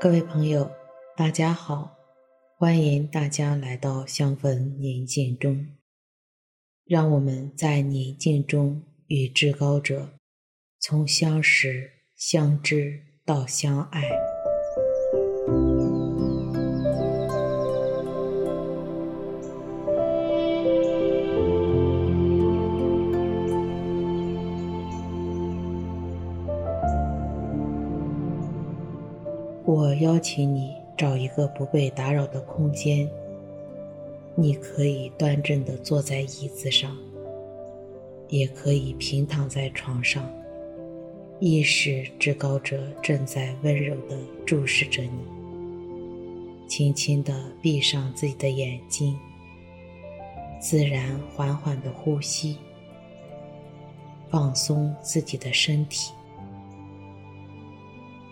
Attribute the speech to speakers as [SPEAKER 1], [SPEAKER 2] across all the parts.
[SPEAKER 1] 各位朋友，大家好，欢迎大家来到相逢宁静中，让我们在宁静中与至高者从相识、相知到相爱。邀请你找一个不被打扰的空间，你可以端正地坐在椅子上，也可以平躺在床上。意识至高者正在温柔地注视着你，轻轻地闭上自己的眼睛，自然缓缓地呼吸，放松自己的身体。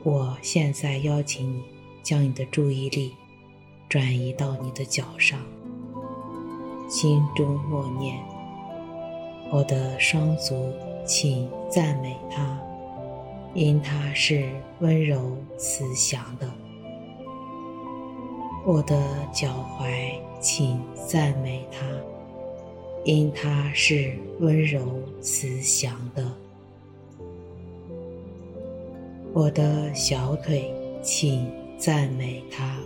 [SPEAKER 1] 我现在邀请你将你的注意力转移到你的脚上，心中默念：“我的双足，请赞美它，因它是温柔慈祥的；我的脚踝，请赞美它，因它是温柔慈祥的。”我的小腿，请赞美他，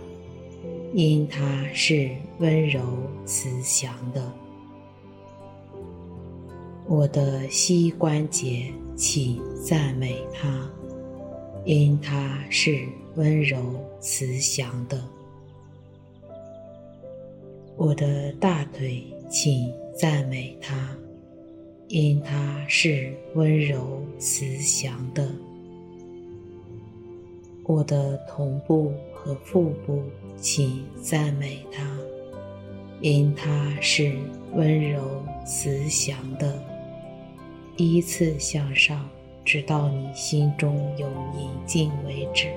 [SPEAKER 1] 因他是温柔慈祥的。我的膝关节，请赞美他，因他是温柔慈祥的。我的大腿，请赞美他，因他是温柔慈祥的。我的臀部和腹部，请赞美它，因它是温柔慈祥的。依次向上，直到你心中有宁静为止。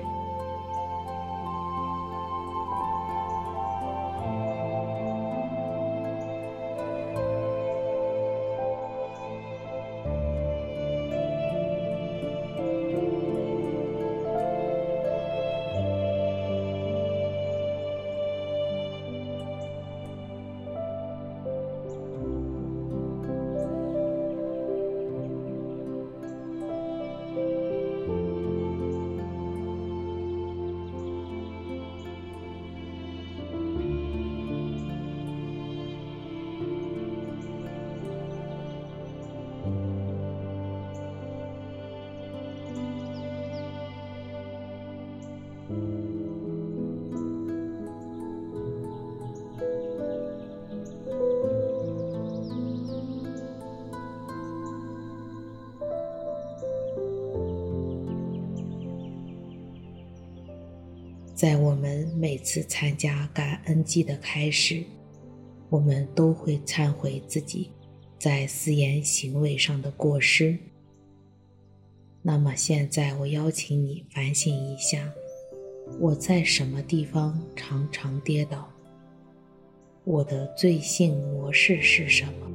[SPEAKER 1] 在我们每次参加感恩祭的开始，我们都会忏悔自己在思言行为上的过失。那么现在，我邀请你反省一下，我在什么地方常常跌倒？我的罪性模式是什么？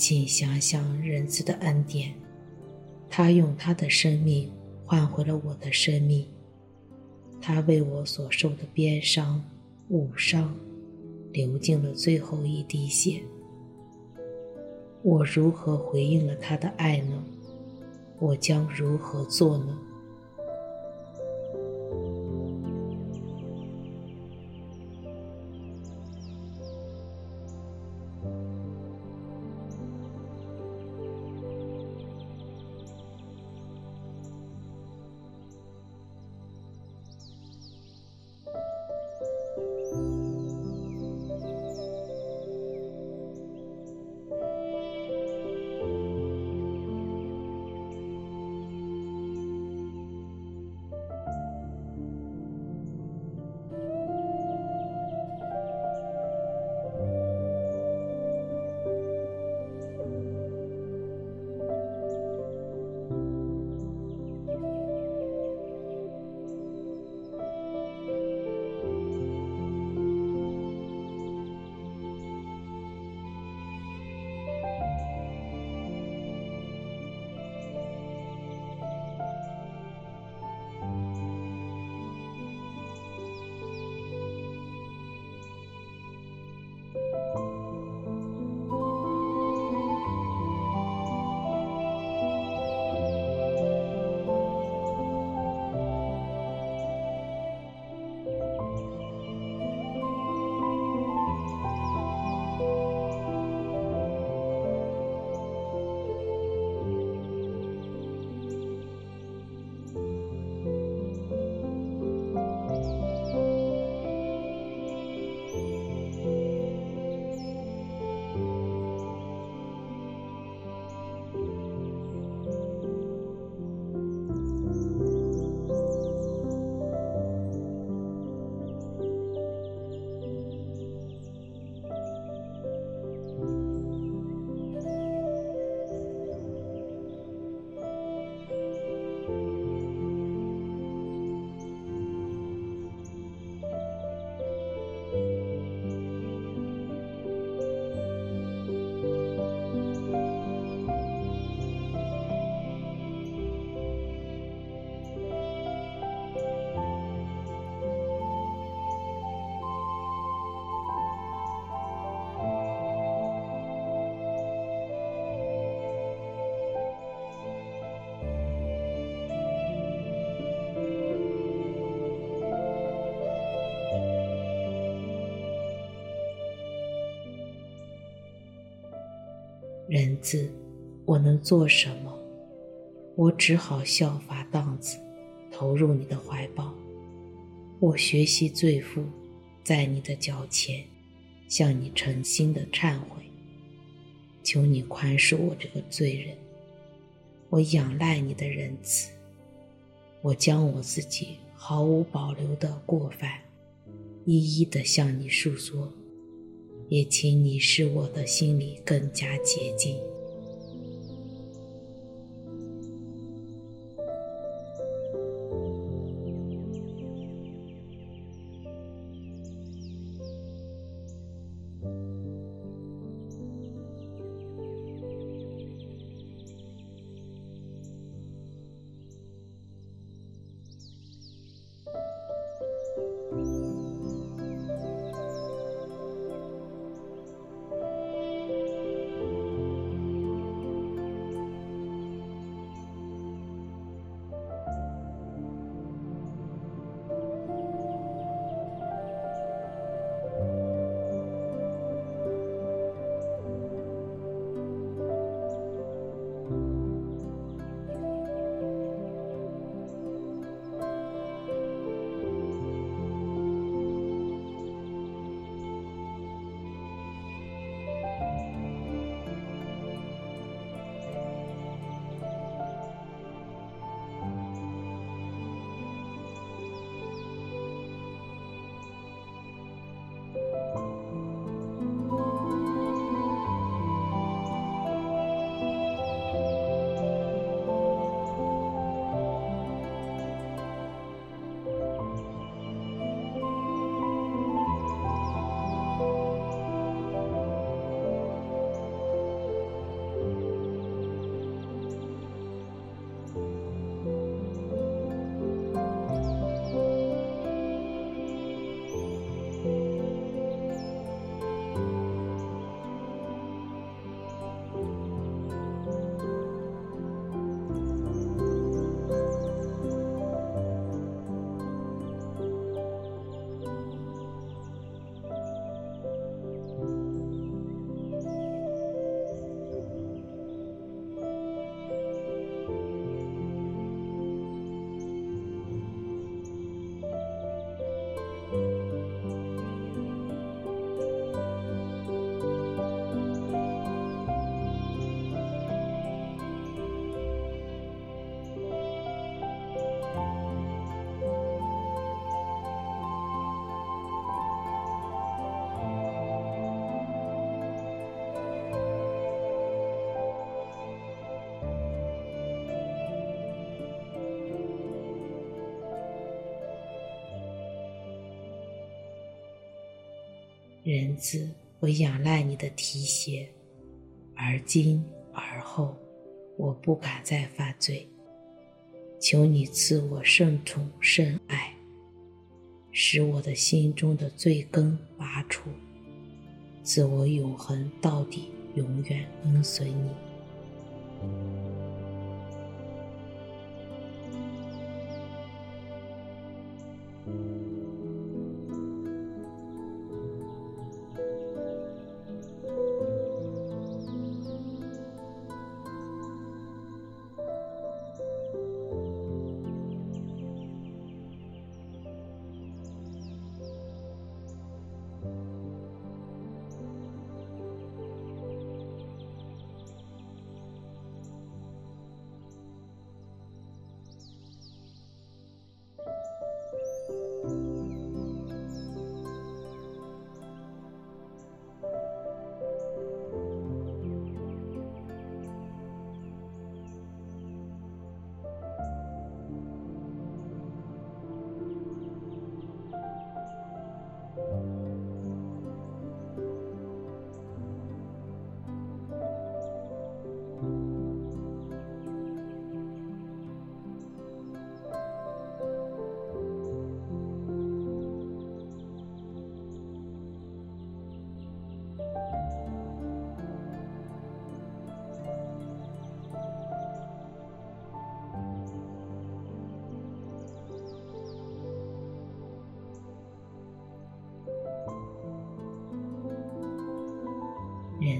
[SPEAKER 1] 请想想仁慈的恩典，他用他的生命换回了我的生命，他为我所受的鞭伤、误伤，流尽了最后一滴血。我如何回应了他的爱呢？我将如何做呢？人子，我能做什么？我只好效法荡子，投入你的怀抱。我学习罪妇，在你的脚前，向你诚心的忏悔。求你宽恕我这个罪人。我仰赖你的仁慈。我将我自己毫无保留的过犯，一一的向你诉说。也请你使我的心里更加洁净。人子，我仰赖你的提携，而今而后，我不敢再犯罪。求你赐我圣宠圣爱，使我的心中的罪根拔除，赐我永恒到底，永远跟随你。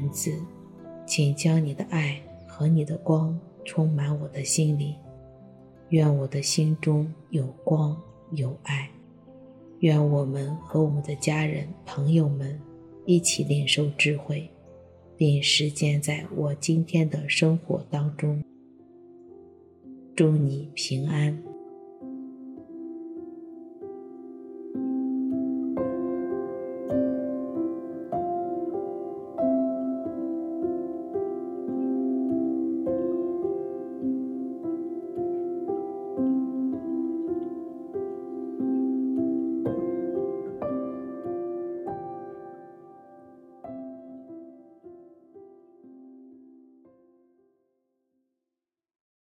[SPEAKER 1] 人子，请将你的爱和你的光充满我的心里，愿我的心中有光有爱，愿我们和我们的家人朋友们一起领受智慧，并实践在我今天的生活当中。祝你平安。